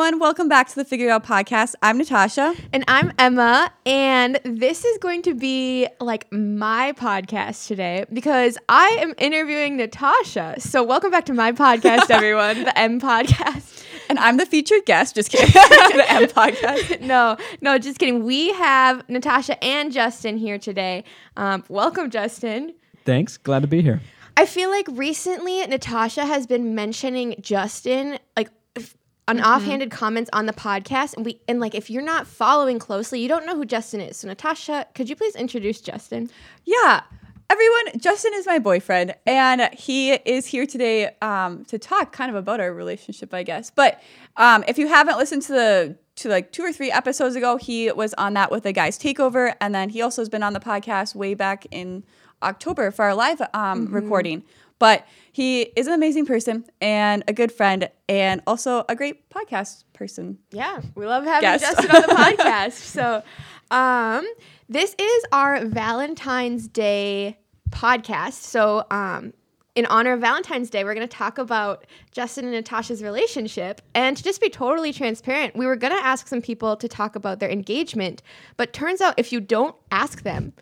everyone. Welcome back to the Figure Out podcast. I'm Natasha. And I'm Emma, and this is going to be like my podcast today because I am interviewing Natasha. So, welcome back to my podcast, everyone, the M podcast. And I'm the featured guest. Just kidding. the M podcast. No, no, just kidding. We have Natasha and Justin here today. Um, welcome, Justin. Thanks. Glad to be here. I feel like recently Natasha has been mentioning Justin like f- on Mm-hmm. offhanded comments on the podcast and we and like if you're not following closely, you don't know who Justin is. So Natasha, could you please introduce Justin? Yeah. Everyone, Justin is my boyfriend, and he is here today um, to talk kind of about our relationship, I guess. But um, if you haven't listened to the to like two or three episodes ago, he was on that with the guys takeover, and then he also has been on the podcast way back in October for our live um, recording. But he is an amazing person and a good friend, and also a great podcast person. Yeah, we love having Guest. Justin on the podcast. So, um, this is our Valentine's Day podcast. So, um, in honor of Valentine's Day, we're going to talk about Justin and Natasha's relationship. And to just be totally transparent, we were going to ask some people to talk about their engagement, but turns out if you don't ask them,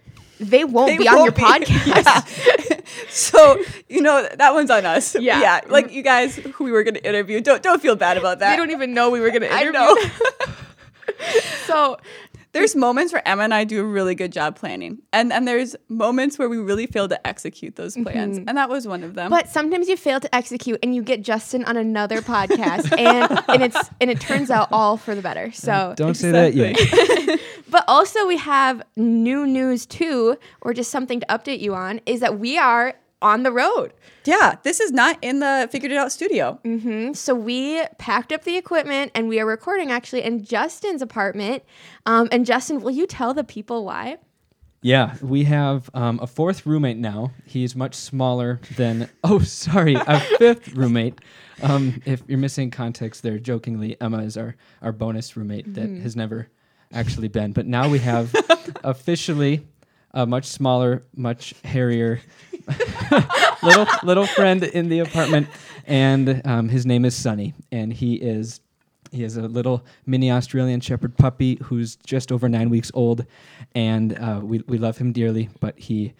they won't They be on won't your be. podcast. Yeah. so you know that one's on us. Yeah. yeah. Like you guys who we were going to interview, don't don't feel bad about that. They don't even know we were going to I interview. know. so, there's moments where Emma and I do a really good job planning, and and there's moments where we really fail to execute those plans, and that was one of them. Mm-hmm. But sometimes you fail to execute and you get Justin on another podcast and and it's and it turns out all for the better. So Don't say that yet. but also we have new news too or just something to update you on is that we are on the road. yeah, this is not in the figured it out studio. Mm-hmm. So we packed up the equipment and we are recording actually in Justin's apartment. Um, and Justin, will you tell the people why? Yeah, we have um, a fourth roommate now. He's much smaller than. Oh, sorry, a fifth roommate. Um, if you're missing context there, jokingly, Emma is our our bonus roommate that has never actually been. But now we have officially a much smaller, much hairier little little friend in the apartment, and um, his name is Sunny, and he is he is a little mini Australian Shepherd puppy who's just over nine weeks old, and uh, we we love him dearly, but he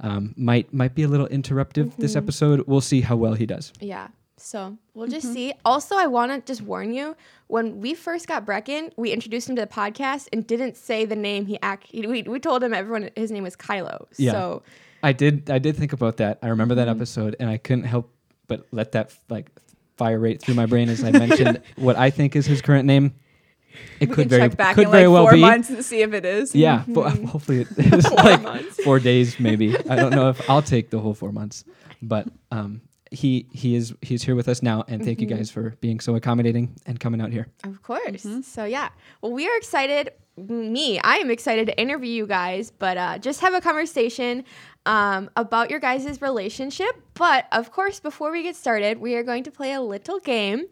um, might might be a little interruptive this episode. We'll see how well he does. Yeah. So we'll just see. Also, I want to just warn you when we first got Brecken, we introduced him to the podcast and didn't say the name he act. We, we told him everyone his name was Kylo. Yeah. So I did I did think about that. I remember that episode, and I couldn't help but let that like fire rate through my brain as I mentioned what I think is his current name. It We could can very check back could in very like well four be. months and see if it is. Yeah, fo- hopefully it is like four days, maybe. I don't know if I'll take the whole four months, but um, he he is he's here with us now, and thank you guys for being so accommodating and coming out here. Of course. So yeah. Well, we are excited. Me, I am excited to interview you guys, but uh, just have a conversation um, about your guys' relationship. But of course, before we get started, we are going to play a little game.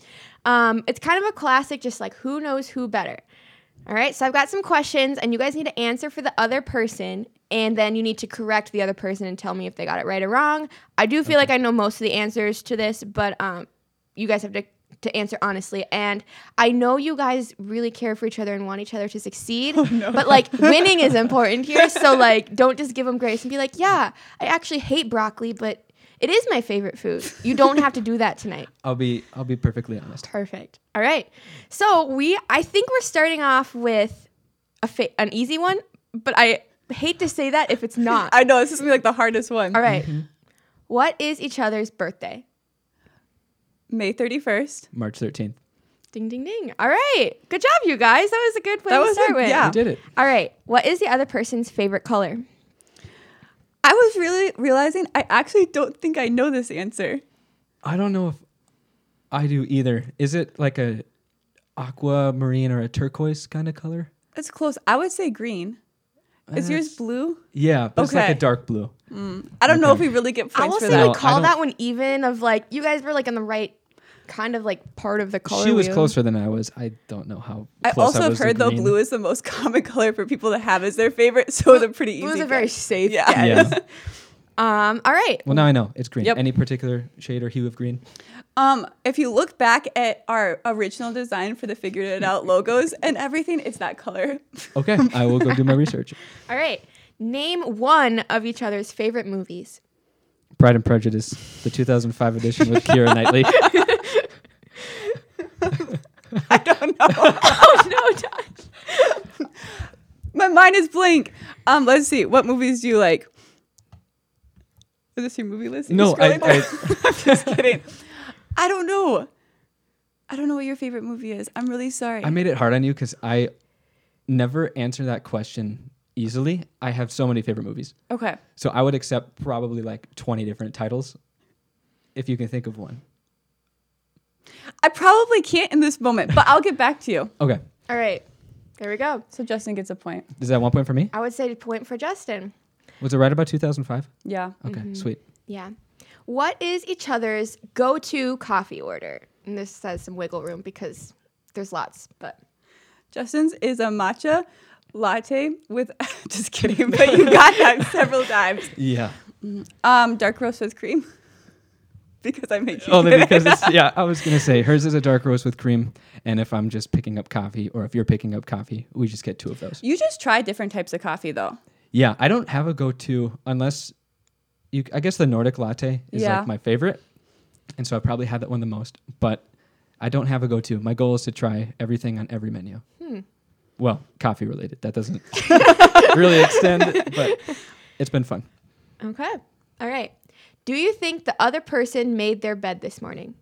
Um, it's kind of a classic, just like who knows who better. All right. So I've got some questions, and you guys need to answer for the other person, and then you need to correct the other person and tell me if they got it right or wrong. I do feel like I know most of the answers to this, but um, you guys have to to answer honestly. And I know you guys really care for each other and want each other to succeed, oh, but like winning is important here. So like, don't just give them grace and be like, yeah, I actually hate broccoli, but it is my favorite food. You don't have to do that tonight. I'll be I'll be perfectly honest. Perfect. All right. So we, I think we're starting off with a fa- an easy one, but I hate to say that if it's not. I know this is gonna be like the hardest one. All right. Mm-hmm. What is each other's birthday? May thirty first. March thirteenth. Ding ding ding. All right. Good job, you guys. That was a good place That to was start a- with. yeah. We did it. All right. What is the other person's favorite color? I was really realizing I actually don't think I know this answer. I don't know if I do either. Is it like a aquamarine or a turquoise kind of color? It's close. I would say green. Is yours blue? Yeah, but it's like Okay. a dark blue. I don't know if we really get I will for say that. No, we call don't- that one even of like you guys were like in the right kind of like part of the color. she was wheel. closer than I was. I don't know how. I close also have was heard though blue is the most common color for people to have as their favorite, so it's a pretty easy. Blue is a very safe Yeah. guess. Yeah. Um. All right. Well, now I know it's green. Yep. Any particular shade or hue of green? Um, if you look back at our original design for the Figured It Out logos and everything, it's that color. Okay, I will go do my research. All right. Name one of each other's favorite movies. Pride and Prejudice, the 2005 edition with Keira Knightley. I don't know. oh no, Josh. My mind is blank. Um, let's see. What movies do you like? Is this your movie list? Are you No, I, scrolling? I I'm just kidding. I don't know. I don't know what your favorite movie is. I'm really sorry. I made it hard on you because I never answer that question easily. I have so many favorite movies. okay. So I would accept probably like 20 different titles if you can think of one. I probably can't in this moment, but I'll get back to you. Okay. All right. There we go. So Justin gets a point. Is that one point for me? I would say point for Justin. Was it right about 2005? Yeah. Okay, mm-hmm. sweet. Yeah. What is each other's go to coffee order? And this has some wiggle room because there's lots, but Justin's is a matcha latte with just kidding, but you got that several times. Yeah. Um, dark roast with cream. because I make you Only because it's, yeah, I was going to say hers is a dark roast with cream. And if I'm just picking up coffee or if you're picking up coffee, we just get two of those. You just try different types of coffee though. Yeah, I don't have a go to unless you, I guess the Nordic latte is Yeah. like my favorite. And so I probably had that one the most. But I don't have a go to. My goal is to try everything on every menu. Well, coffee related. That doesn't really extend, but it's been fun. okay. All right. Do you think the other person made their bed this morning?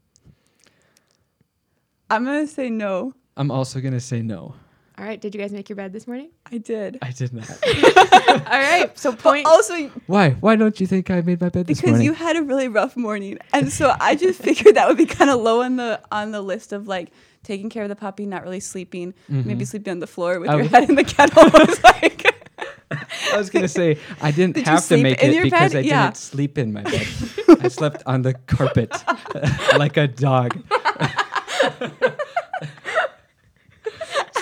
I'm gonna say no. I'm also going to say no. All right. Did you guys make your bed this morning? I did. I did not. All right. So But point. also Why? Why don't you think I made my bed this because morning? you had a really rough morning, and so I just figured that would be kind of low on the on the list of like taking care of the puppy, not really sleeping, mm-hmm. maybe sleeping on the floor with I your was- head in the kettle. I was like, I was gonna say I didn't Did have to make it because bed? I Yeah. didn't sleep in my bed. I slept on the carpet like a dog.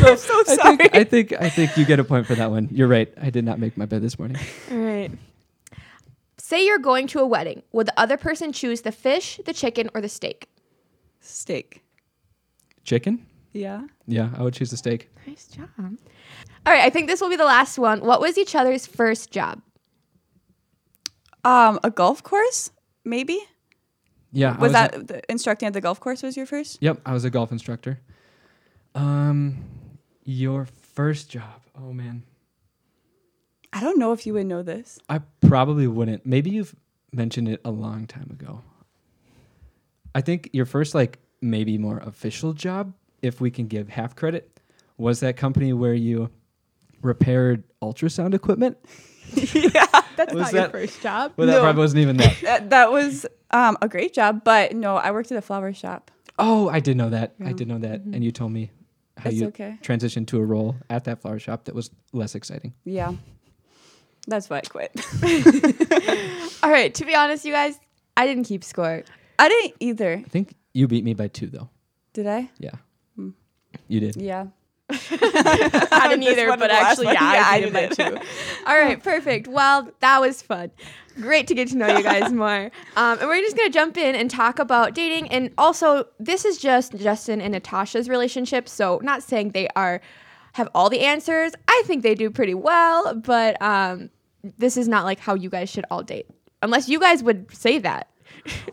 I'm so I think, I think I think you get a point for that one. You're right. I did not make my bed this morning. All right. Say you're going to a wedding. Would the other person choose the fish, the chicken, or the steak? Steak. Chicken? Yeah. Yeah, I would choose the steak. Nice job. All right. I think this will be the last one. What was each other's first job? Um, a golf course, maybe. Yeah, I Was, a- that the instructing at the golf course? Was your first? Yep, I was a golf instructor. Um, your first job. Oh man, I don't know if you would know this. I probably wouldn't. Maybe you've mentioned it a long time ago. I think your first, like, maybe more official job, if we can give half credit, was that company where you repaired ultrasound equipment. yeah, That's Was not your first job. Well, that No. probably wasn't even that. that, that was um, a great job, but no, I worked at a flower shop. Oh, I did know that. I did know that, and you told me how It's you okay. transitioned to a role at that flower shop that was less exciting. Yeah, that's why I quit. All right. To be honest, you guys, I didn't keep score. I didn't either. I think you beat me by two, though. Did I? Yeah, Hmm. you did. Yeah. I didn't either, but was the last actually, yeah, Yeah, I I did it two. All right, perfect. Well, that was fun. Great to get to know you guys more. Um, and we're just gonna jump in and talk about dating. And also, this is just Justin and Natasha's relationship. So, not saying they are have all the answers. I think they do pretty well, but um, this is not like how you guys should all date, unless you guys would say that.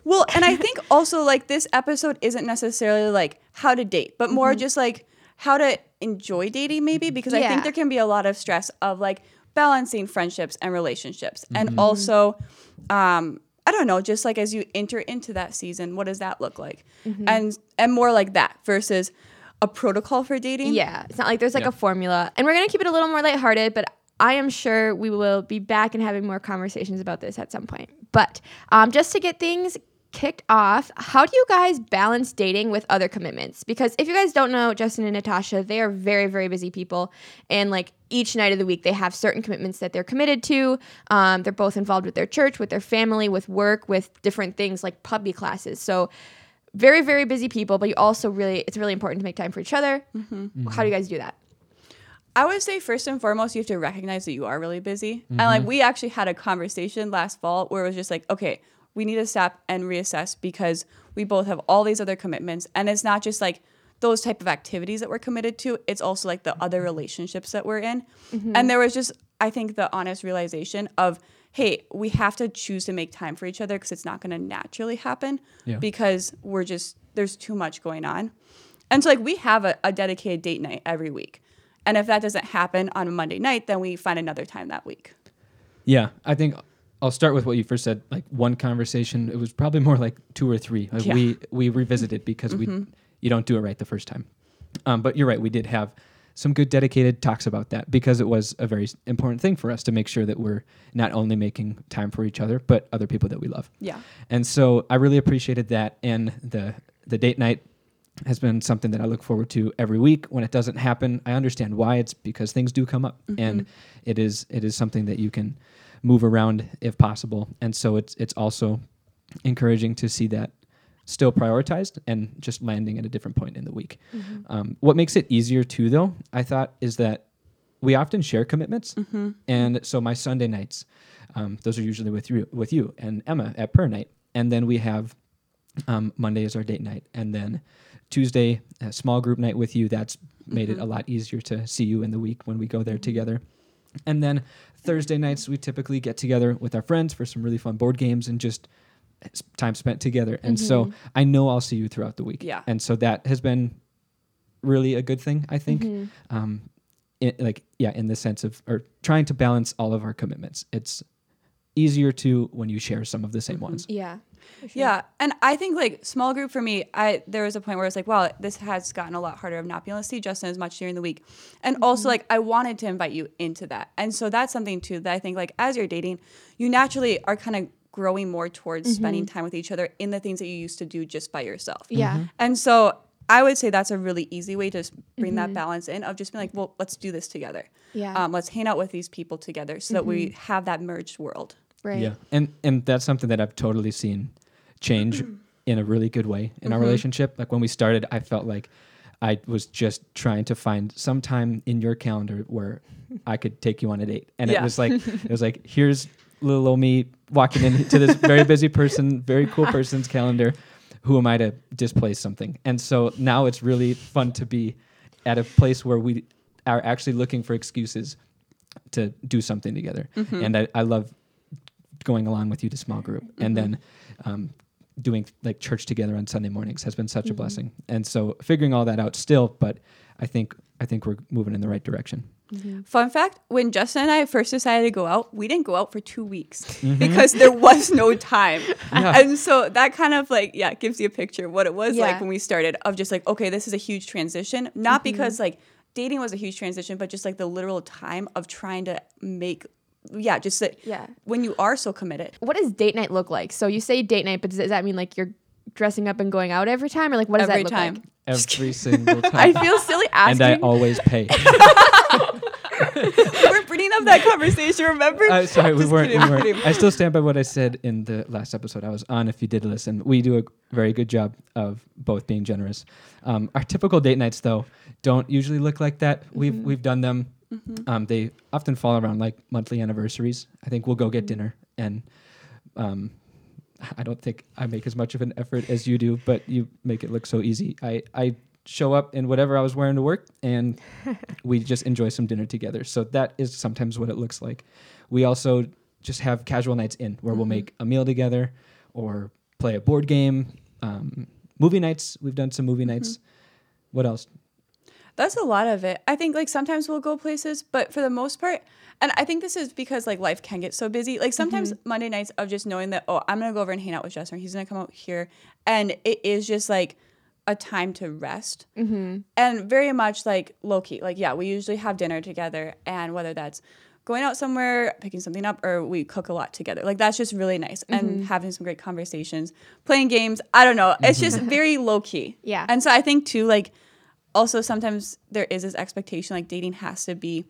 Well, and I think also like this episode isn't necessarily like how to date, but more just like how to enjoy dating, maybe because I think there can be a lot of stress of like balancing friendships and relationships, and also, um, I don't know, just like as you enter into that season, what does that look like, and and more like that versus a protocol for dating. Yeah, it's not like there's like Yeah. a formula. And we're going to keep it a little more lighthearted, but I am sure we will be back and having more conversations about this at some point. But um, just to get things kicked off, how do you guys balance dating with other commitments? Because if you guys don't know Justin and Natasha, they are very, very busy people. And like each night of the week, they have certain commitments that they're committed to. Um, they're both involved with their church, with their family, with work, with different things like puppy classes. So, very, very busy people, but you also really, it's really important to make time for each other. How do you guys do that? I would say first and foremost, you have to recognize that you are really busy. And like we actually had a conversation last fall where it was just like, okay, we need to stop and reassess because we both have all these other commitments. And it's not just like those type of activities that we're committed to it's also like the other relationships that we're in. Mm-hmm. And there was just i think the honest realization of hey we have to choose to make time for each other because it's not going to naturally happen Yeah. because we're just there's too much going on. And so like we have a, a dedicated date night every week. And if that doesn't happen on a monday night then we find another time that week. Yeah, I think I'll start with what you first said. Like one conversation, it was probably more like two or three. Like Yeah. We we revisited because we you don't do it right the first time. Um, but you're right, we did have some good dedicated talks about that because it was a very important thing for us to make sure that we're not only making time for each other but other people that we love. yeah And so I really appreciated that. And the the date night has been something that I look forward to every week. When it doesn't happen, I understand why. It's because things do come up, and it is it is something that you can move around if possible. And so it's it's also encouraging to see that still prioritized and just landing at a different point in the week. Um, what makes it easier too, though, I thought, is that we often share commitments, and so my Sunday nights, um, those are usually with you, with you and Emma at prayer night, and then we have um, Monday is our date night, and then Tuesday a small group night with you. That's made it a lot easier to see you in the week when we go there together. And then Thursday nights we typically get together with our friends for some really fun board games and just time spent together. And so I know I'll see you throughout the week. Yeah. And so that has been really a good thing, I think. Um, it, like yeah, in the sense of or trying to balance all of our commitments. It's easier to when you share some of the same mm-hmm. ones. Yeah. Yeah, and I think like small group for me, I there was a point where it's like, wow, this has gotten a lot harder of not being able to see Justin as much during the week, and also mm-hmm. like I wanted to invite you into that, and so that's something too that I think like as you're dating, you naturally are kind of growing more towards mm-hmm. spending time with each other in the things that you used to do just by yourself. Yeah. And so I would say that's a really easy way to s- bring that balance in of just being like, well, let's do this together. Yeah. Um, let's hang out with these people together so that we have that merged world. Right. Yeah, and and that's something that I've totally seen change mm-hmm. in a really good way in our mm-hmm. relationship. Like when we started, I felt like I was just trying to find some time in your calendar where I could take you on a date, and it Yeah. was like it was like here's little old me walking into this very busy person, very cool person's calendar. Who am I to displace something? And so now it's really fun to be at a place where we are actually looking for excuses to do something together. Mm-hmm. And I, I love going along with you to small group and mm-hmm. then um, doing like church together on Sunday mornings has been such a mm-hmm. blessing. And so figuring all that out still, but I think I think we're moving in the right direction. Mm-hmm. Fun fact: When Justin and I first decided to go out, we didn't go out for two weeks because there was no time, Yeah. and so that kind of like yeah gives you a picture of what it was like when we started. Of just like okay, this is a huge transition, not because like dating was a huge transition, but just like the literal time of trying to make yeah just that Yeah. when you are so committed. What does date night look like? So you say date night, but does that mean like you're dressing up and going out every time, or like what does Every that look time. like? Every single time. I feel silly asking. and. I always pay. We're bringing up that conversation. Remember? Uh, sorry, we weren't. kidding, we I'm weren't. kidding. I still stand by what I said in the last episode I was on. If you did listen, we do a very good job of both being generous. Um, our typical date nights, though, don't usually look like that. We've Mm-hmm. we've done them. Um, they often fall around like monthly anniversaries. I think we'll go Mm-hmm. get dinner, and um, I don't think I make as much of an effort as you do, but you make it look so easy. I I show up in whatever I was wearing to work, and we just enjoy some dinner together. So that is sometimes what it looks like. We also just have casual nights in where we'll make a meal together or play a board game. Um, movie nights, we've done some movie nights. What else? That's a lot of it. I think like sometimes we'll go places, but for the most part, and I think this is because like life can get so busy. Like sometimes Monday nights of just knowing that oh I'm gonna go over and hang out with Justin, or he's gonna come out here, and it is just like a time to rest, mm-hmm. and very much like low key. Like yeah, we usually have dinner together, and whether that's going out somewhere, picking something up, or we cook a lot together. Like that's just really nice, and having some great conversations, playing games. I don't know, it's just very low key. Yeah. and so I think too like also sometimes there is this expectation like dating has to be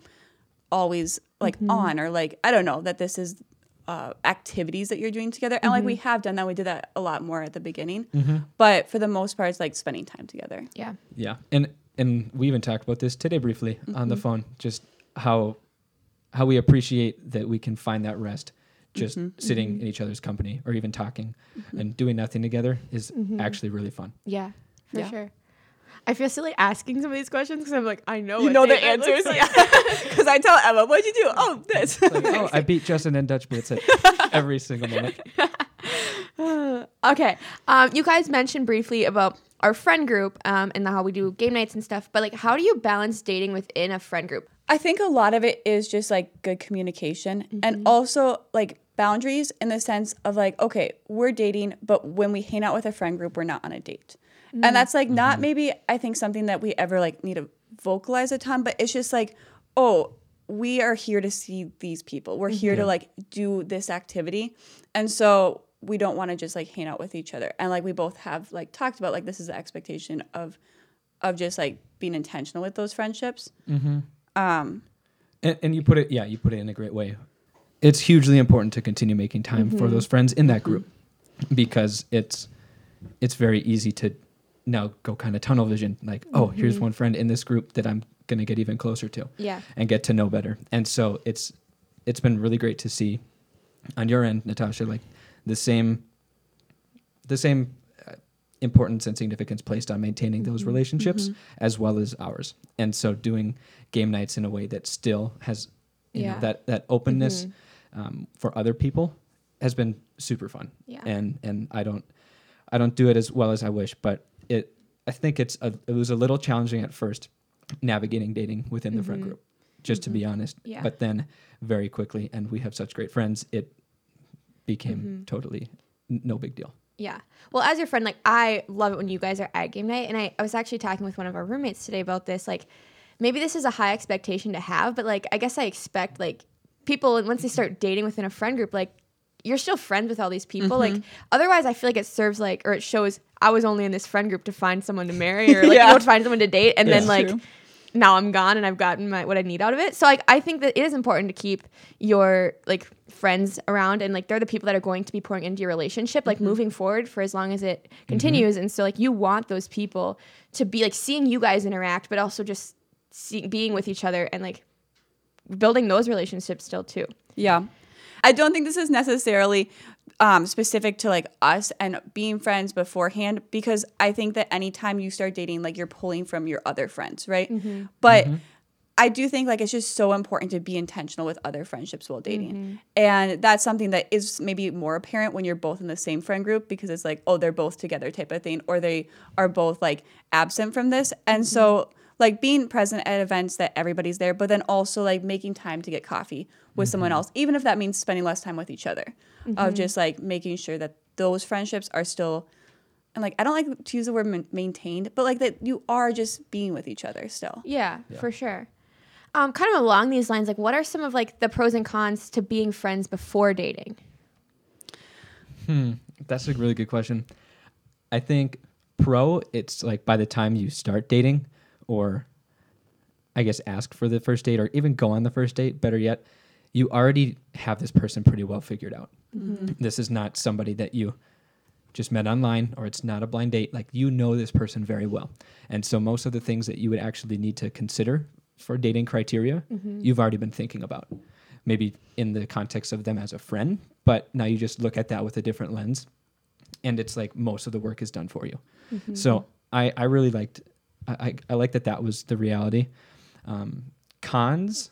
always like mm-hmm. on or like I don't know that this is uh, activities that you're doing together and like we mm-hmm. have done that we did that a lot more at the beginning mm-hmm. but for the most part it's like spending time together Yeah. Yeah, and and we even talked about this today briefly on the phone. Just how how we appreciate that we can find that rest just Mm-hmm. sitting in each other's company or even talking and doing nothing together is actually really fun. Yeah, for Yeah. sure. I feel silly asking some of these questions because I'm like, I know You what know the answers, like. yeah. Because I tell Emma, "What'd you do?" Oh, this. Like, oh, I beat Justin in Dutch Blitz at every single moment. okay. Um, you guys mentioned briefly about our friend group um, and how we do game nights and stuff, but like, how do you balance dating within a friend group? I think a lot of it is just like good communication and also like boundaries in the sense of like, okay, we're dating, but when we hang out with a friend group, we're not on a date. And mm. that's like not mm-hmm. maybe I think something that we ever like need to vocalize a ton, but it's just like, oh, we are here to see these people. We're here to mm-hmm. like do this activity. And so we don't want to just like hang out with each other. And like we both have like talked about like this is the expectation of of just like being intentional with those friendships. Mm-hmm. Um And, and you put it, yeah, you put it in a great way. It's hugely important to continue making time for those friends in that group because it's it's very easy to now go kind of tunnel vision, like, oh, here's one friend in this group that I'm gonna get even closer to. Yeah. and get to know better. And so it's it's been really great to see on your end, Natasha, like the same the same uh, importance and significance placed on maintaining those relationships as well as ours. And so doing game nights in a way that still has you Yeah. know that that openness um, for other people has been super fun. Yeah. And and I don't I don't do it as well as I wish, but it I think it's a, it was a little challenging at first navigating dating within the friend mm-hmm. group, just to be mm-hmm. honest. Yeah. But then very quickly, and we have such great friends, it became mm-hmm. totally n- no big deal. Yeah. Well, as your friend, like I love it when you guys are at game night. And I, I was actually talking with one of our roommates today about this. Like, maybe this is a high expectation to have, but like, I guess I expect like people, once they start dating within a friend group, like, you're still friends with all these people. Like, otherwise, I feel like it serves like, or it shows I was only in this friend group to find someone to marry or like, Yeah. you know, to find someone to date. And then like, True. now I'm gone and I've gotten my what I need out of it. So like I think that it is important to keep your like friends around and like they're the people that are going to be pouring into your relationship like mm-hmm. moving forward for as long as it mm-hmm. continues. And so like you want those people to be like seeing you guys interact, but also just see, being with each other and like building those relationships still too. Yeah. I don't think this is necessarily um, specific to like us and being friends beforehand because I think that anytime you start dating, like you're pulling from your other friends, right? Mm-hmm. But mm-hmm. I do think like it's just so important to be intentional with other friendships while dating. Mm-hmm. And that's something that is maybe more apparent when you're both in the same friend group because it's like, oh, they're both together type of thing, or they are both like absent from this. And so like being present at events that everybody's there, but then also like making time to get coffee with someone else, even if that means spending less time with each other. Of just like making sure that those friendships are still and like I don't like to use the word ma- maintained, but like that you are just being with each other still. Yeah, for sure. Um, kind of along these lines, like what are some of like the pros and cons to being friends before dating? Hmm, that's a really good question. I think pro, it's like by the time you start dating, or I guess ask for the first date, or even go on the first date. Better yet, you already have this person pretty well figured out. Mm-hmm. This is not somebody that you just met online, or it's not a blind date. Like you know this person very well, and so most of the things that you would actually need to consider for dating criteria, mm-hmm. you've already been thinking about. Maybe in the context of them as a friend, but now you just look at that with a different lens and it's like most of the work is done for you. Mm-hmm. So I, I really liked I, I, like that that was the reality. Um, cons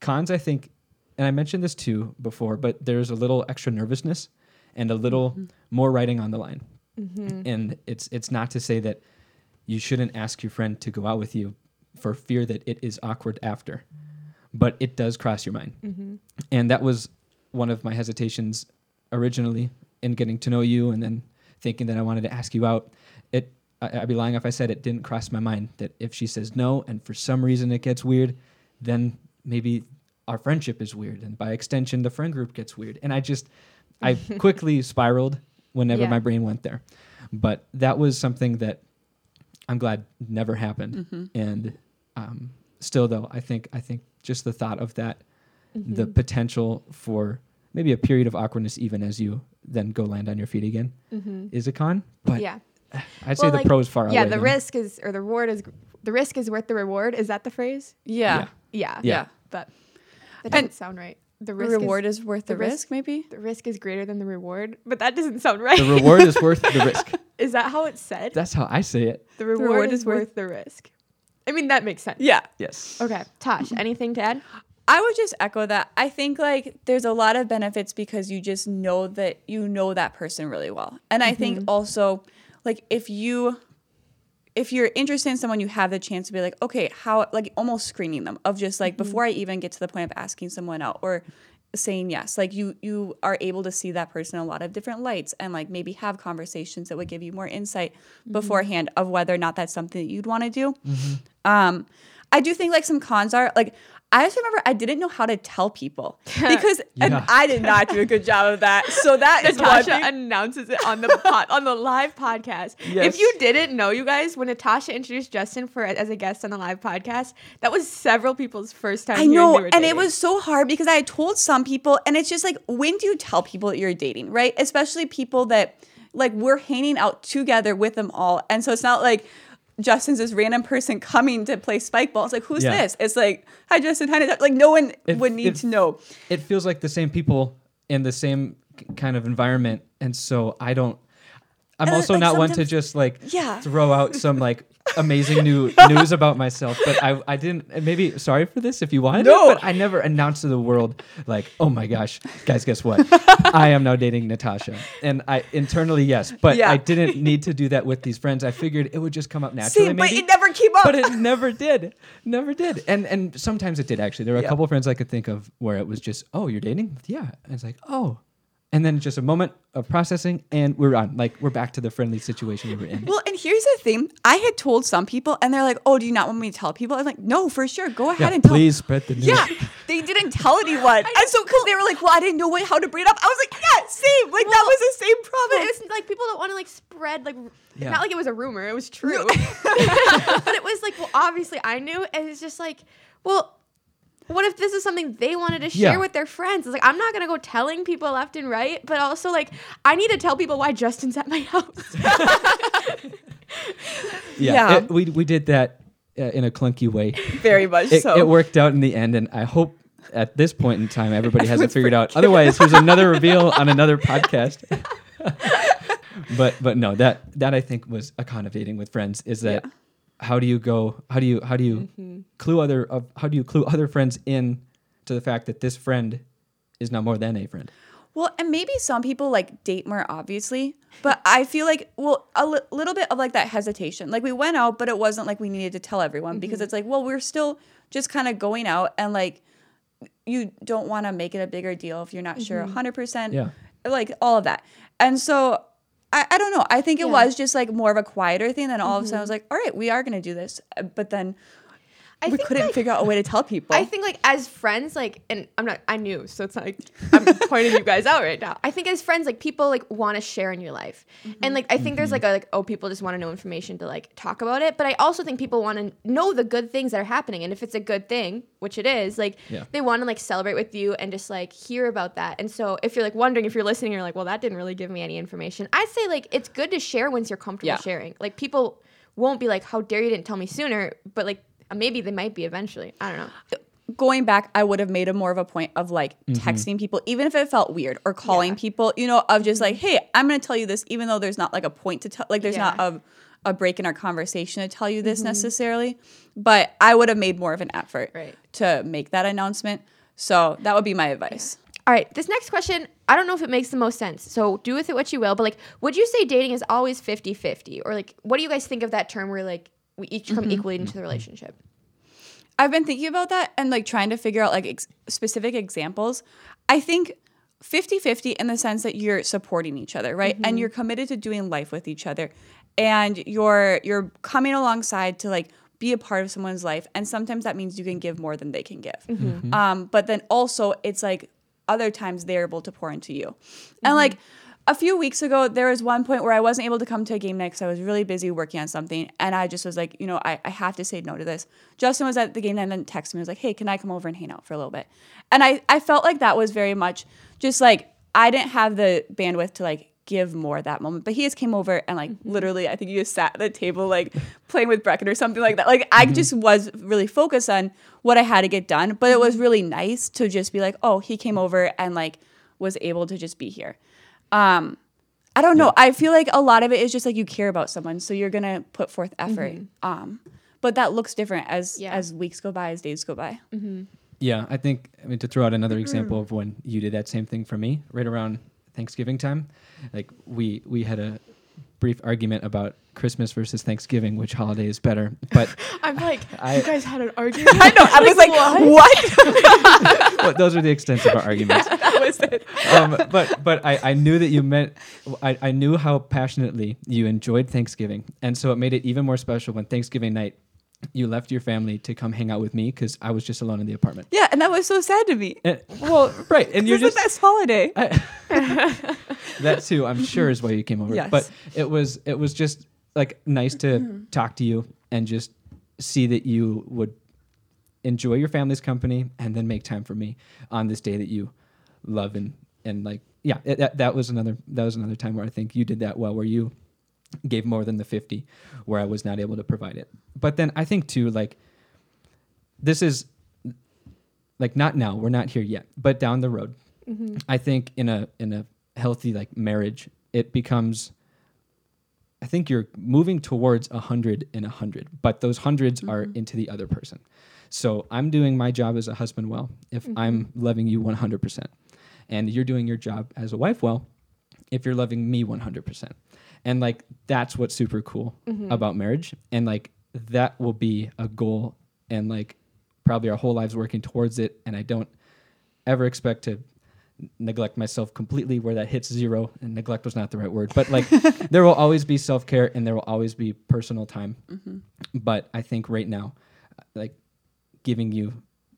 cons I think and I mentioned this too before, but there's a little extra nervousness and a little mm-hmm. more writing on the line. Mm-hmm. And it's it's not to say that you shouldn't ask your friend to go out with you for fear that it is awkward after. But it does cross your mind. Mm-hmm. And that was one of my hesitations originally in getting to know you and then thinking that I wanted to ask you out. I, I'd be lying if I said it didn't cross my mind that if she says no and for some reason it gets weird, then maybe our friendship is weird and by extension the friend group gets weird. And I just I quickly spiraled whenever Yeah. my brain went there. But that was something that I'm glad never happened. Mm-hmm. And um, still though, I think I think just the thought of that, mm-hmm. the potential for maybe a period of awkwardness even as you then go land on your feet again mm-hmm. is a con. But yeah. I'd say Well, the like, pros far Yeah, outweigh the them. risk is or the reward is the risk is worth the reward. Is that the phrase? Yeah. Yeah. Yeah. Yeah. But that doesn't sound right. the The reward is, is, worth the the, risk- risk, maybe. the risk is greater than the reward, but that doesn't sound right. The reward is worth the risk. is that how it's said? That's how I say it. the reward, reward is is worth worth- the risk. I mean, that makes sense. Yeah. Yes. Okay, Tosh, anything to add? I would just echo that. I think like there's a lot of benefits because you just know that you know that person really well. And I think mm-hmm. also like if you if you're interested in someone you have the chance to be like, okay, how like almost screening them of just like before mm-hmm. I even get to the point of asking someone out or saying yes. Like you you are able to see that person in a lot of different lights and like maybe have conversations that would give you more insight mm-hmm. beforehand of whether or not that's something that you'd want to do. Mm-hmm. Um, I do think like some cons are like I just remember I didn't know how to tell people because and I did not do a good job of that. So that is one Natasha thing. announces it on the pod, on the live podcast. Yes. If you didn't know, you guys, when Natasha introduced Justin for as a guest on the live podcast, that was several people's first time. I hearing know, they were and it was so hard because I told some people, and it's just like, when do you tell people that you're dating, right? Especially people that like we're hanging out together with them all, and so it's not like Justin's this random person coming to play spike ball. It's like, who's Yeah. this? It's like, hi, Justin. Hi, like no one It- would need it- to know. It feels like the same people in the same kind of environment, and so I don't. I'm And, also like, not one to just like Yeah. throw out some like amazing new news about myself. But I I didn't maybe sorry for this if you wanted No. it, but I never announced to the world like, oh my gosh, guys, guess what? I am now dating Natasha. And I internally yes, but Yeah. I didn't need to do that with these friends. I figured it would just come up naturally. See, but maybe it never came up. but it never did never did and and sometimes it did actually there were a Yeah. couple friends i could think of where it was just oh you're dating yeah and it's like oh and then just a moment of processing and we're on like we're back to the friendly situation we were in Well, and here's the thing. I had told some people, and they're like, "Oh, do you not want me to tell people?" i'm like, "No, for sure. Go ahead yeah, and tell." please spread the news Yeah, they didn't tell anyone, and so because they were like, "Well, I didn't know what, how to bring it up," I was like, "Yeah, same. Like that was the same But problem." it's like people don't want to like spread like r- Yeah. not like it was a rumor, it was true. but it was like, well, obviously I knew, and it's just like, well, what if this is something they wanted to share Yeah. with their friends? It's like I'm not gonna go telling people left and right, but also like I need to tell people why Justin's at my house. yeah, Yeah. it- we, we did that uh, in a clunky way Very much it, so. it worked out in the end and i hope at this point in time everybody has it figured out otherwise here's another reveal on another podcast but but no that that i think was a con of dating with friends is that Yeah. How do you go how do you how do you Mm-hmm. clue other uh, how do you clue other friends in to the fact that this friend is now more than a friend Well, and maybe some people like date more obviously, but I feel like well a little bit of like that hesitation. Like we went out, but it wasn't like we needed to tell everyone Mm-hmm. because it's like well we're still just kind of going out and like you don't want to make it a bigger deal if you're not sure Mm-hmm. 100 percent. Yeah. like all of that, and so. I, I don't know. I think it Yeah. was just like more of a quieter thing. Then all of a sudden I was like, all right, we are going to do this. Uh, But then I we couldn't like- figure out a way to tell people. I think like as friends, like, and I'm not, I knew, so it's not like I'm pointing you guys out right now. I think as friends, like people like want to share in your life, mm-hmm. and like I think there's mm-hmm. like a like oh people just want to know information to like talk about it, but I also think people want to know the good things that are happening, and if it's a good thing, which it is, like Yeah. they want to like celebrate with you and just like hear about that. And so if you're like wondering if you're listening, you're like, well that didn't really give me any information. I'd say like it's good to share once you're comfortable Yeah. sharing. Like people won't be like, how dare you didn't tell me sooner, but like Uh, maybe they might be eventually. I don't know. going back, I would have made a more of a point of like mm-hmm. texting people, even if it felt weird, or calling Yeah. people, you know, of just mm-hmm. like, hey, I'm gonna tell you this, even though there's not like a point to tell, like there's Yeah. not a, a break in our conversation to tell you this mm-hmm. necessarily. But I would have made more of an effort Right. to make that announcement. So that would be my advice. All right, this next question, I don't know if it makes the most sense. So do with it what you will, but like, would you say dating is always 50 50? Or like, what do you guys think of that term where like we each come mm-hmm. equally into the mm-hmm. relationship? I've been thinking about that and like trying to figure out like ex- specific examples. I think 50-50 in the sense that you're supporting each other, right? And mm-hmm. you're committed to doing life with each other. And you're you're coming alongside to like be a part of someone's life and sometimes that means you can give more than they can give. Um, but then also it's like other times they're able to pour into you. And like a few weeks ago, there was one point where I wasn't able to come to a game night because I was really busy working on something. And I just was like, you know, I, I have to say no to this. Justin was at the game night and then texted me, was like, hey, can I come over and hang out for a little bit? And I, I felt like that was very much just like I didn't have the bandwidth to like give more that moment. But he just came over and like mm-hmm. literally, I think you just sat at the table like playing with Brecken or something like that. Like I mm-hmm. just was really focused on what I had to get done. But it was mm-hmm. really nice to just be like, oh, he came over and like was able to just be here. Um, I don't know. I feel like a lot of it is just like you care about someone, so you're gonna put forth effort. Um, but that looks different as Yeah. as weeks go by, as days go by. Yeah, I think I mean to throw out another example of when you did that same thing for me, right around Thanksgiving time. Like we we had a brief argument about Christmas versus Thanksgiving, which holiday is better. But I'm like, I- you guys had an argument. I know. I was like, what? well, those are the extents of our arguments. that was it. um, but but I, I knew that you meant I, I knew how passionately you enjoyed Thanksgiving, and so it made it even more special when Thanksgiving night you left your family to come hang out with me because I was just alone in the apartment. Yeah, and that was so sad to me. And, well, right, and you're just the best holiday. I, that too, I'm sure, is why you came over. Yes. But it was it was just like nice to mm-hmm. talk to you and just see that you would enjoy your family's company and then make time for me on this day that you love and and like yeah it, that, that was another that was another time where I think you did that well where you gave more than the 50 where I was not able to provide it. But then I think too like this is like not now, we're not here yet, but down the road. Mm-hmm. I think in a in a healthy like marriage, it becomes I think you're moving towards a hundred and a hundred, but those 100s are mm-hmm. into the other person. So I'm doing my job as a husband well if I'm mm-hmm. loving you 100%. And you're doing your job as a wife well if you're loving me 100%. And like that's what's super cool about marriage. And like that will be a goal and like probably our whole lives working towards it. And I don't ever expect to neglect myself completely where that hits zero and neglect was not the right word but like there will always be self-care and there will always be personal time mm-hmm. but i think right now like giving you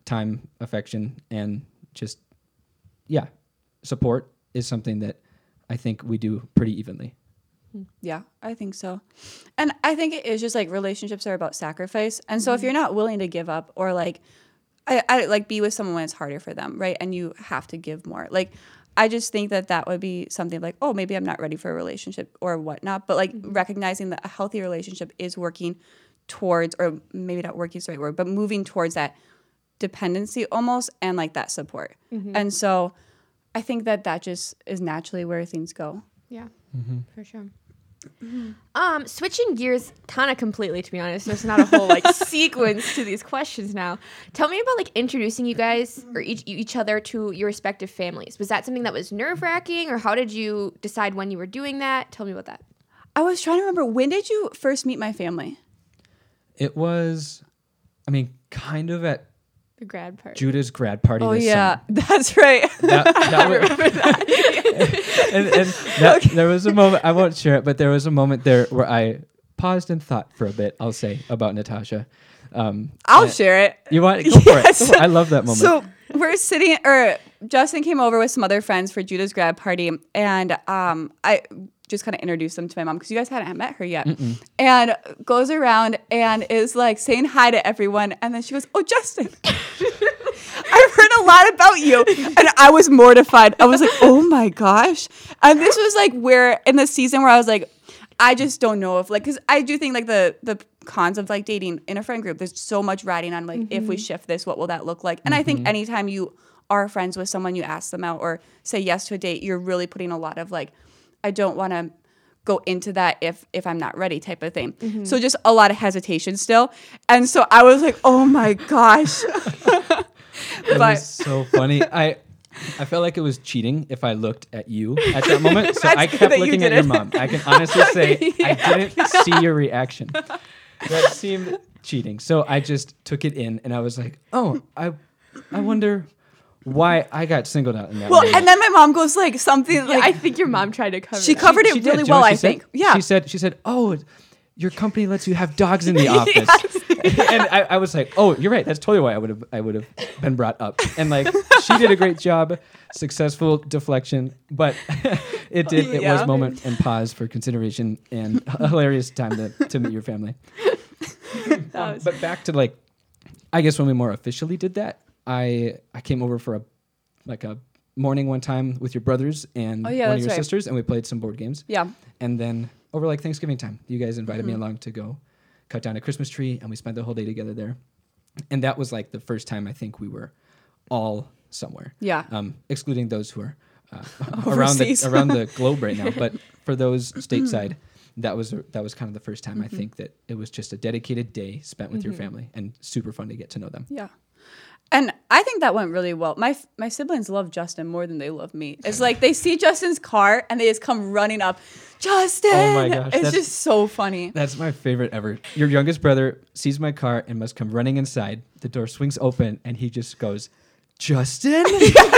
time affection and just yeah support is something that i think we do pretty evenly Yeah, I think so. And I think it is just like relationships are about sacrifice. And so if mm-hmm. you're not willing to give up or like I, I like be with someone when it's harder for them, right? And you have to give more. Like I just think that that would be something like, oh, maybe I'm not ready for a relationship or whatnot. But like mm-hmm. recognizing that a healthy relationship is working towards, or maybe not working is the right word, but moving towards that dependency almost and like that support. Mm-hmm. And so I think that that just is naturally where things go. Yeah, mm-hmm. for sure. Um, switching gears kind of completely, to be honest. There's not a whole like sequence to these questions now. Tell me about like introducing you guys or each each other to your respective families. Was that something that was nerve wracking, or how did you decide when you were doing that? Tell me about that. I was trying to remember when did you first meet my family? it was i mean kind of at The grad party. judah's grad party Oh this yeah, summer. that's right. that, that was, and, and that, there was a moment I won't share it, but there was a moment there where I paused and thought for a bit. I'll say about Natasha. Um, I'll share it. You want go for it? Yes. For it. I love that moment. So we're sitting, or Justin came over with some other friends for Judah's grad party, and um, I just kind of introduced them to my mom because you guys hadn't met her yet, and goes around and is like saying hi to everyone, and then she goes, "Oh, Justin." I've heard a lot about you. And I was mortified. I was like, oh my gosh. And this was like where in the season where I was like, I just don't know if like because I do think like the the cons of like dating in a friend group, there's so much riding on like if we mm-hmm. shift this, what will that look like? And I think mm-hmm. anytime you are friends with someone, you ask them out or say yes to a date, you're really putting a lot of like, I don't want to go into that if if I'm not ready type of thing. Mm-hmm. So just a lot of hesitation still. And so I was like, oh my gosh. It but was so funny. I I felt like it was cheating if I looked at you at that moment. So I kept that you looking at your mom. I can honestly say I didn't see your reaction. That seemed cheating. So I just took it in and I was like, "Oh, I I wonder why I got singled out in that well, moment." and then my mom goes like something Yeah, like I think your mom tried to cover. It. She that. covered it She did. really you know well, I she said? think. Yeah. She said, she said, oh, your company lets you have dogs in the office. and I, I was like, oh, you're right. That's totally why I would have I would have been brought up. And like she did a great job, successful deflection, but it did it was moment and pause for consideration and a hilarious time to, to meet your family. Um, but back to like I guess when we more officially did that, I I came over for a like a morning one time with your brothers and Oh, yeah, one of your right. sisters, and we played some board games. Yeah. And then over like Thanksgiving time, you guys invited Mm-hmm. me along to go cut down a Christmas tree, and we spent the whole day together there. And that was like the first time I think we were all somewhere. Yeah. Um, excluding those who are uh, around the around the globe right now. But for those stateside, that was that was kind of the first time I think that it was just a dedicated day spent with your family and super fun to get to know them. Yeah. And I think that went really well. My my siblings love Justin more than they love me. It's like they see Justin's car and they just come running up. Justin. Oh my gosh, It's just so funny. That's my favorite ever. Your youngest brother sees my car and must come running inside. The door swings open and he just goes, Justin?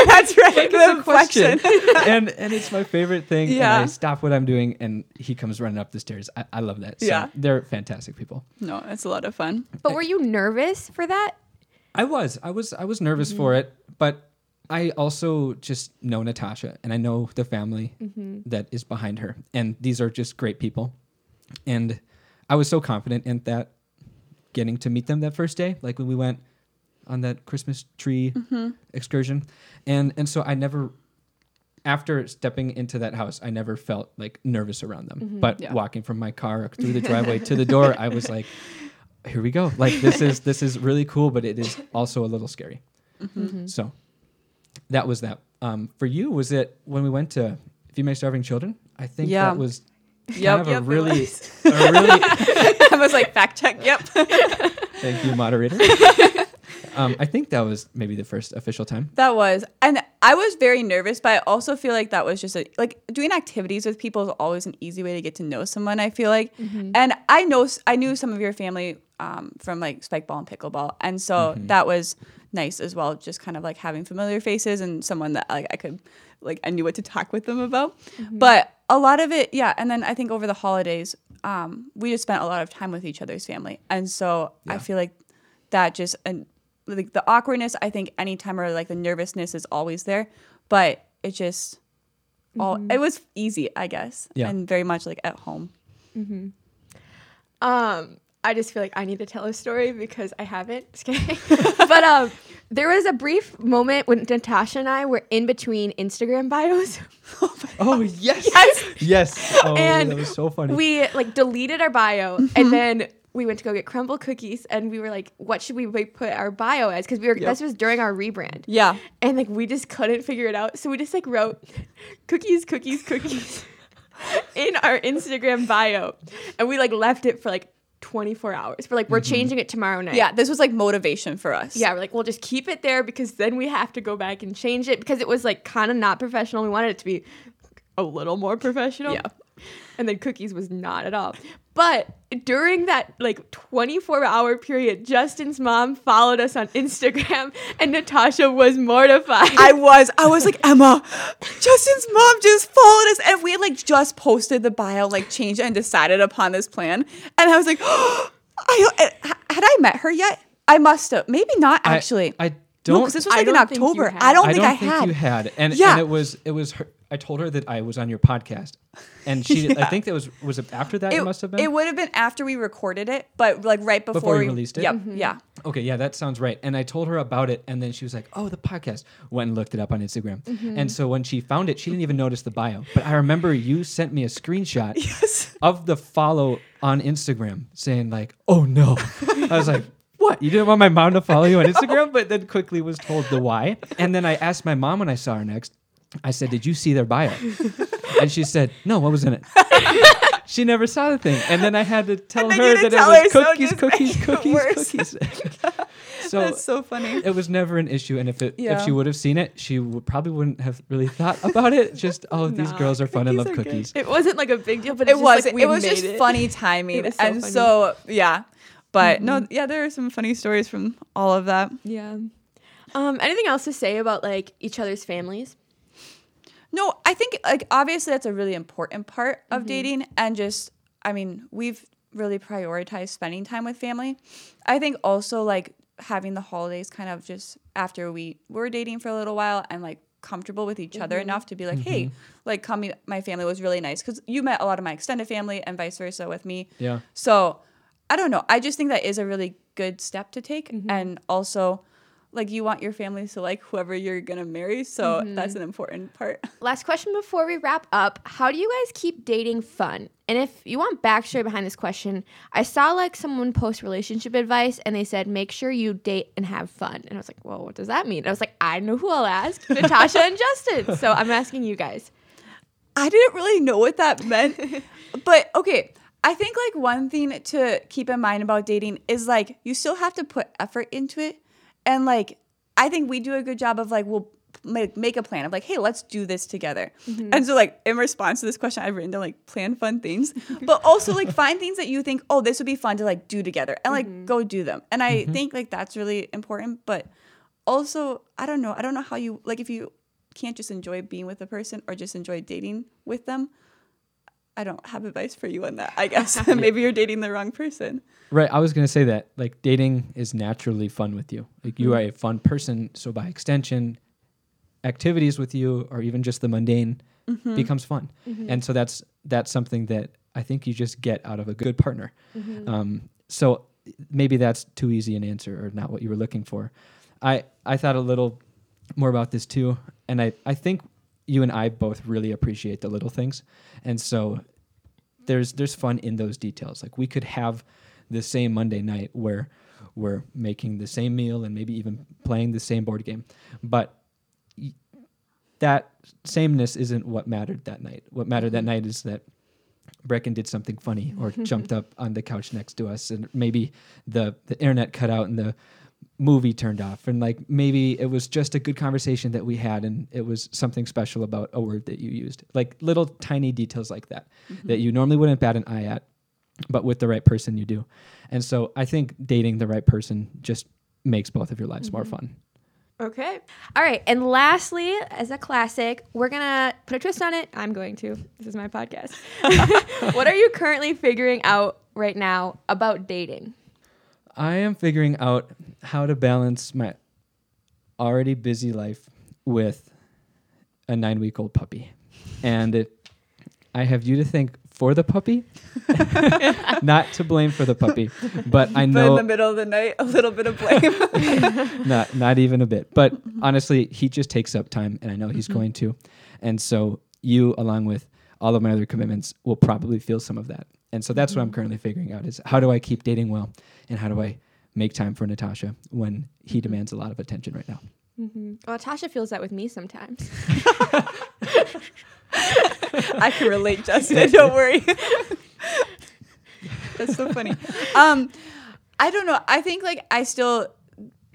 That's right. the The question. question. and and it's my favorite thing. Yeah. And I stop what I'm doing and he comes running up the stairs. I, I love that. So Yeah. They're fantastic people. No, it's a lot of fun. But were you nervous for that? I was. I was I was nervous for mm-hmm. it, but I also just know Natasha and I know the family mm-hmm. that is behind her. And these are just great people. And I was so confident in that getting to meet them that first day, like when we went on that Christmas tree mm-hmm. excursion. And and so I never after stepping into that house, I never felt like nervous around them. But Yeah. walking from my car through the driveway to the door, I was like, here we go. Like this is this is really cool, but it is also a little scary. So that was that. Um, for you, was it when we went to Feed My Starving Children? I think Yeah. that was kind Yep, of yep, a really, was. a really I was like, fact check. Yep. thank you, moderator. um, I think that was maybe the first official time. That was, and I was very nervous, but I also feel like that was just a like doing activities with people is always an easy way to get to know someone. I feel like, and I know I knew some of your family um, from like spike ball and pickleball, and so that was nice as well. Just kind of like having familiar faces and someone that like I could like I knew what to talk with them about. But a lot of it, yeah. And then I think over the holidays, um, we just spent a lot of time with each other's family, and so I feel like that just and like the awkwardness i think anytime or like the nervousness is always there but it just all it was easy i guess Yeah. and very much like at home Um, I just feel like I need to tell a story because I haven't. Just kidding. but um, there was a brief moment when Natasha and I were in between Instagram bios. Oh yes, Yes. yes. Oh, And that was so funny. we like deleted our bio and then we went to go get Crumbl cookies and we were like, what should we put our bio as? Because we were this was during our rebrand. yeah And like we just couldn't figure it out. So we just like wrote cookies, cookies, cookies in our Instagram bio. And we like left it for like 24 hours. We're like, we're mm-hmm. changing it tomorrow night. yeah this was like motivation for us Yeah, we're like, we'll just keep it there because then we have to go back and change it because it was like kind of not professional. We wanted it to be a little more professional. Yeah. And then cookies was not at all. But during that like 24 hour period, Justin's mom followed us on Instagram and Natasha was mortified. I was. I was like, Emma, Justin's mom just followed us. And we had like just posted the bio, like changed and decided upon this plan. And I was like, oh, I, had I met her yet? I must have. Maybe not actually. I, no, don't. because this was I like in don't think October. I don't I think don't I think had. you had, and Yeah. and it was it was her. I told her that I was on your podcast, and she. I think that was was it after that. It, must have been. It would have been after we recorded it, but like right before, Before we we released it? Yep. Mm-hmm. Yeah. Okay, yeah, that sounds right. And I told her about it, and then she was like, "Oh, the podcast." Went and looked it up on Instagram, Mm-hmm. and so when she found it, she didn't even notice the bio. But I remember you sent me a screenshot Yes. of the follow on Instagram, saying like, "Oh no," I was like. What? You didn't want my mom to follow you on Instagram, but then quickly was told the why. And then I asked my mom when I saw her next. I said, "Did you see their bio?" And she said, "No, what was in it?" she never saw the thing, and then I had to tell her that didn't it was her, so cookies, just cookies, cookies, cookies. so That's so funny. it was never an issue, and if it if she would have seen it, she would, probably wouldn't have really thought about it. Just oh, these girls are fun and love are good. cookies. it wasn't like a big deal, but It was. like, it was just it. funny timing, It was so and funny. so yeah. But Mm-hmm. no, yeah, there are some funny stories from all of that. Yeah. Um, anything else to say about like each other's families? No, I think like obviously that's a really important part Mm-hmm. of dating and just I mean, we've really prioritized spending time with family. I think also like having the holidays kind of just after we were dating for a little while and like comfortable with each Mm-hmm. other enough to be like, "Hey, like come meet my family was really nice cuz you met a lot of my extended family and vice versa with me." Yeah. So, I don't know. I just think that is a really good step to take Mm-hmm. and also like you want your family to like whoever you're gonna marry. So mm-hmm. that's an important part. Last question before we wrap up. How do you guys keep dating fun? And if you want backstory behind this question, I saw like someone post relationship advice and they said, make sure you date and have fun. And I was like, well, what does that mean? And I was like, I know who I'll ask Natasha and Justin. So I'm asking you guys. I didn't really know what that meant. but okay, I think like one thing to keep in mind about dating is like you still have to put effort into it. And like I think we do a good job of like we'll make, make a plan of like, hey, let's do this together. Mm-hmm. And so like in response to this question, I've written down like plan fun things, but also like find things that you think, oh, this would be fun to like do together and like mm-hmm. go do them. And I mm-hmm. think like that's really important. But also, I don't know. I don't know how you like if you can't just enjoy being with a person or just enjoy dating with them. I don't have advice for you on that. I guess maybe you're dating the wrong person. Right. I was going to say that like dating is naturally fun with you. Like you mm-hmm. are a fun person. So by extension, activities with you or even just the mundane mm-hmm. becomes fun. Mm-hmm. And so that's, that's something that I think you just get out of a good partner. Um, so maybe that's too easy an answer or not what you were looking for. I, I thought a little more about this too. And I, I think you and I both really appreciate the little things. And so there's there's fun in those details. Like we could have the same Monday night where we're making the same meal and maybe even playing the same board game, but that sameness isn't what mattered that night. What mattered that mm-hmm. night is that Brecken did something funny or jumped up on the couch next to us, and maybe the the internet cut out and the movie turned off, and like maybe it was just a good conversation that we had, and it was something special about a word that you used, like little tiny details like that mm-hmm. that you normally wouldn't bat an eye at, but with the right person you do, and so I think dating the right person just makes both of your lives more mm-hmm. fun. Okay. All right. And lastly, as a classic, we're to put a twist on it. I'm going to. This is my podcast. what are you currently figuring out right now about dating? I am figuring out how to balance my already busy life with a nine week old puppy. And it, I have you to thank for the puppy, not to blame for the puppy, but I But in the middle of the night, a little bit of blame. not not even a bit. But mm-hmm. honestly, he just takes up time, and I know he's mm-hmm. going to. And so you, along with all of my other commitments, will probably feel some of that. And so that's what I'm mm-hmm. currently figuring out: is how do I keep dating well, and how do I make time for Natasha when he demands a lot of attention right now. Mm-hmm. Well, Natasha feels that with me sometimes. I can relate, Justin. Don't worry. That's so funny. Um, I don't know. I think like I still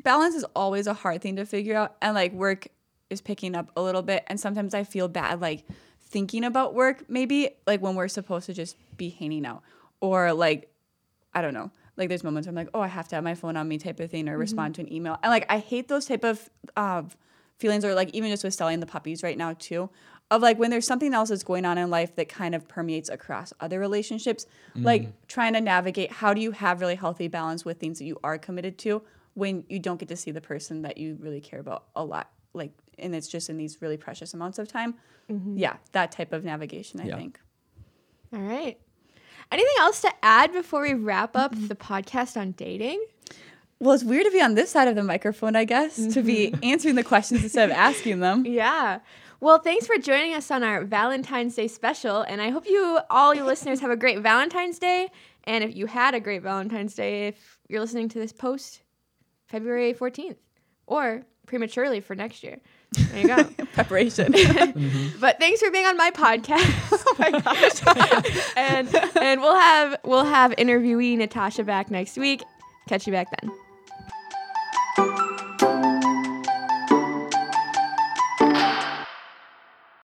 balance is always a hard thing to figure out, and like work is picking up a little bit, and sometimes I feel bad like thinking about work. Maybe like when we're supposed to just be hanging out, or like I don't know. Like there's moments where I'm like, oh, I have to have my phone on me type of thing, or mm-hmm. respond to an email, and like I hate those type of uh, feelings, or like even just with selling the puppies right now too, of like when there's something else that's going on in life that kind of permeates across other relationships, like mm-hmm. trying to navigate how do you have really healthy balance with things that you are committed to when you don't get to see the person that you really care about a lot, like, and it's just in these really precious amounts of time. Mm-hmm. Yeah, that type of navigation, I Yeah. think. All right. Anything else to add before we wrap up the podcast on dating? Well, it's weird to be on this side of the microphone, I guess, to be answering the questions instead of asking them. Yeah. Well, thanks for joining us on our Valentine's Day special. And I hope you, all your listeners, have a great Valentine's Day. And if you had a great Valentine's Day, if you're listening to this post February 14th or prematurely for next year. There you go. Preparation. Mm-hmm. but thanks for being on my podcast. oh my gosh. and and we'll have we'll have interviewee Natasha back next week. Catch you back then.